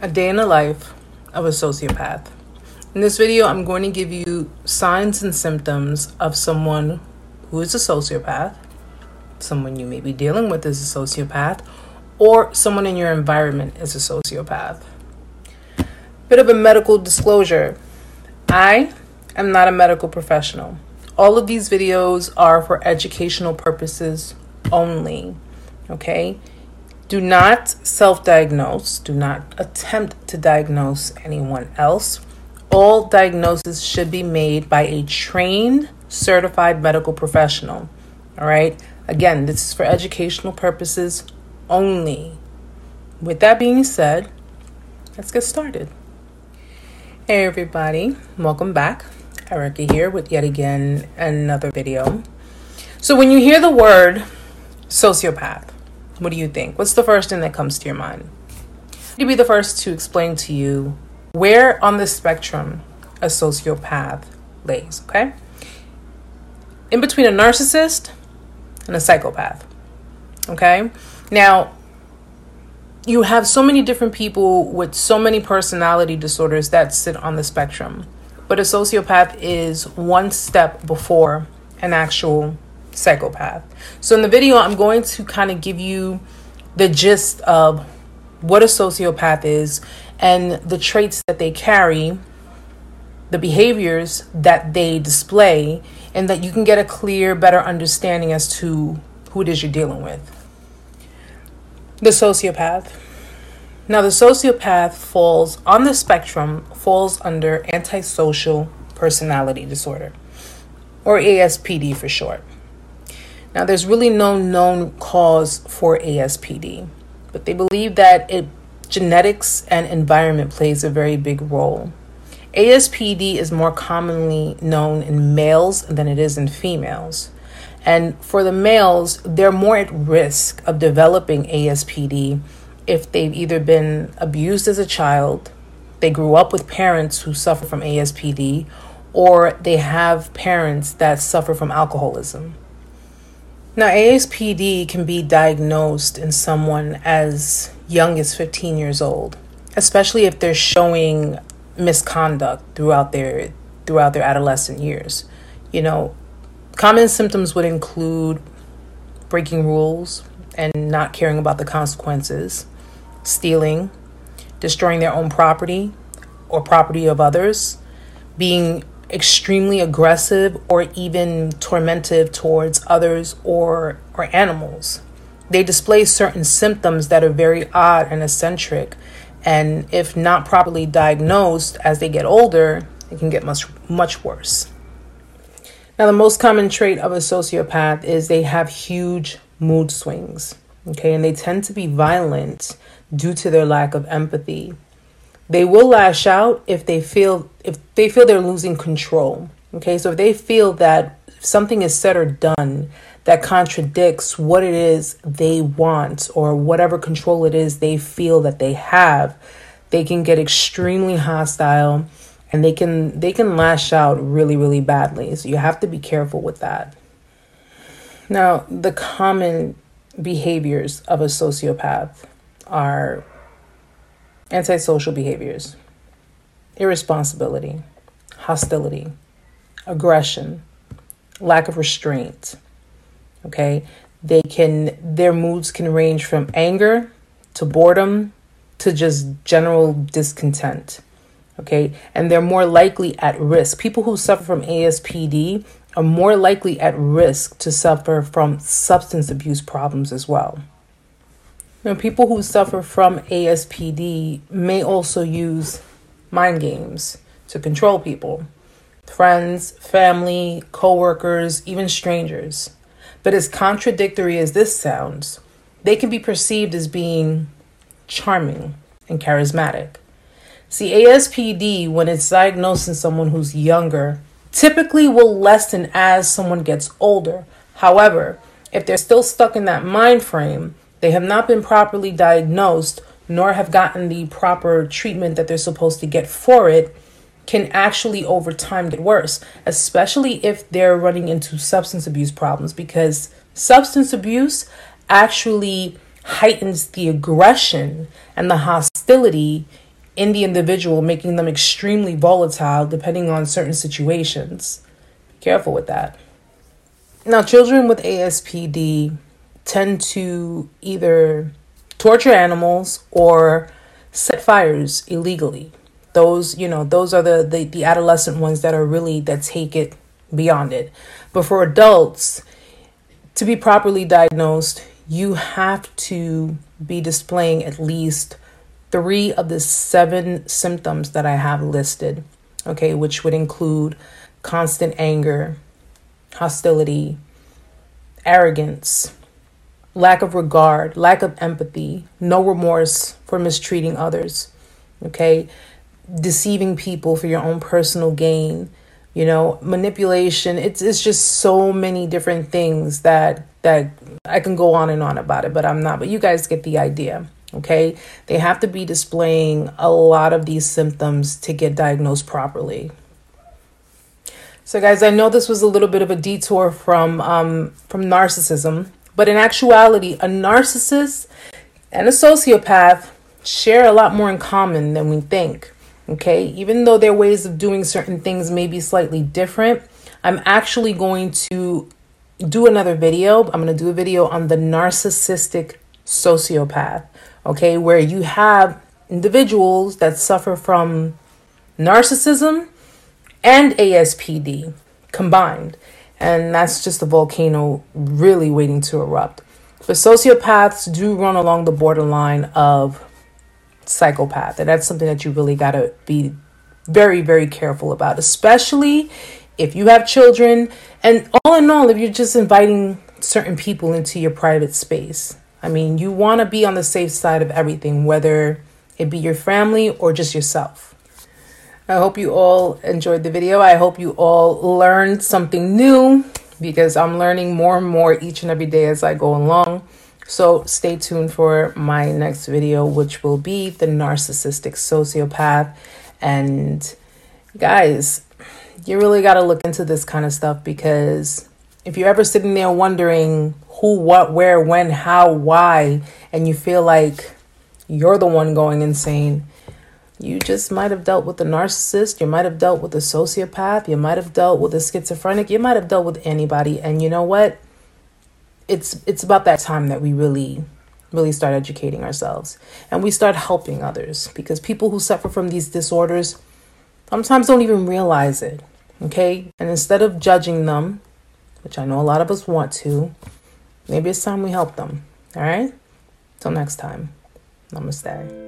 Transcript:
a day in the life of a sociopath. In this video, I'm going to give you signs and symptoms of someone who is a sociopath, someone you may be dealing with is a sociopath, or someone in your environment is a sociopath. Bit of a medical disclosure I am not a medical professional. All of these videos are for educational purposes only. Okay? Do not self diagnose, do not attempt to diagnose anyone else. All diagnoses should be made by a trained, certified medical professional. All right? Again, this is for educational purposes only. With that being said, let's get started. Hey, everybody, welcome back. Erica here with yet again another video. So, when you hear the word sociopath, what do you think? What's the first thing that comes to your mind? To be the first to explain to you where on the spectrum a sociopath lays, okay? In between a narcissist and a psychopath, okay? Now, you have so many different people with so many personality disorders that sit on the spectrum, but a sociopath is one step before an actual psychopath. So in the video, I'm going to kind of give you the gist of what a sociopath is and the traits that they carry, the behaviors that they display, and that you can get a clear, better understanding as to who it is you're dealing with. The sociopath. Now, the sociopath falls on the spectrum, falls under antisocial personality disorder, or ASPD for short. Now, there's really no known cause for ASPD, but they believe that it, genetics and environment plays a very big role. ASPD is more commonly known in males than it is in females. And for the males, they're more at risk of developing ASPD if they've either been abused as a child, they grew up with parents who suffer from ASPD, or they have parents that suffer from alcoholism. Now, ASPD can be diagnosed in someone as young as 15 years old, especially if they're showing misconduct throughout their throughout their adolescent years. You know, common symptoms would include breaking rules and not caring about the consequences, stealing, destroying their own property or property of others, being extremely aggressive or even tormentive towards others or or animals. They display certain symptoms that are very odd and eccentric, and if not properly diagnosed as they get older, it can get much much worse. Now, the most common trait of a sociopath is they have huge mood swings, okay, and they tend to be violent due to their lack of empathy they will lash out if they feel if they feel they're losing control. Okay, so if they feel that something is said or done that contradicts what it is they want or whatever control it is they feel that they have, they can get extremely hostile and they can they can lash out really really badly. So you have to be careful with that. Now, the common behaviors of a sociopath are antisocial behaviors, irresponsibility, hostility, aggression, lack of restraint. Okay? They can their moods can range from anger to boredom to just general discontent. Okay? And they're more likely at risk. People who suffer from ASPD are more likely at risk to suffer from substance abuse problems as well. People who suffer from ASPD may also use mind games to control people friends, family, coworkers, even strangers. But as contradictory as this sounds, they can be perceived as being charming and charismatic. See, ASPD, when it's diagnosed in someone who's younger, typically will lessen as someone gets older. However, if they're still stuck in that mind frame, they have not been properly diagnosed nor have gotten the proper treatment that they're supposed to get for it can actually over time get worse, especially if they're running into substance abuse problems because substance abuse actually heightens the aggression and the hostility in the individual, making them extremely volatile depending on certain situations. Be careful with that. Now, children with ASPD tend to either torture animals or set fires illegally. Those, you know, those are the, the, the adolescent ones that are really that take it beyond it. But for adults, to be properly diagnosed, you have to be displaying at least three of the seven symptoms that I have listed, okay, which would include constant anger, hostility, arrogance, lack of regard, lack of empathy, no remorse for mistreating others, okay, deceiving people for your own personal gain, you know, manipulation. It's it's just so many different things that that I can go on and on about it, but I'm not. But you guys get the idea. Okay, they have to be displaying a lot of these symptoms to get diagnosed properly. So, guys, I know this was a little bit of a detour from um, from narcissism, but in actuality, a narcissist and a sociopath share a lot more in common than we think. Okay, even though their ways of doing certain things may be slightly different, I'm actually going to do another video. I'm going to do a video on the narcissistic sociopath, okay, where you have individuals that suffer from narcissism and ASPD combined. And that's just a volcano really waiting to erupt. But sociopaths do run along the borderline of psychopath. And that's something that you really got to be very, very careful about, especially if you have children. And all in all, if you're just inviting certain people into your private space. I mean, you want to be on the safe side of everything, whether it be your family or just yourself. I hope you all enjoyed the video. I hope you all learned something new because I'm learning more and more each and every day as I go along. So stay tuned for my next video, which will be the narcissistic sociopath. And guys, you really got to look into this kind of stuff because if you're ever sitting there wondering who, what, where, when, how, why, and you feel like you're the one going insane, you just might have dealt with a narcissist, you might have dealt with a sociopath, you might have dealt with a schizophrenic, you might have dealt with anybody. And you know what? it's it's about that time that we really really start educating ourselves. And we start helping others because people who suffer from these disorders sometimes don't even realize it okay? And instead of judging them which i know a lot of us want to maybe it's time we help them all right? Till next time. Namaste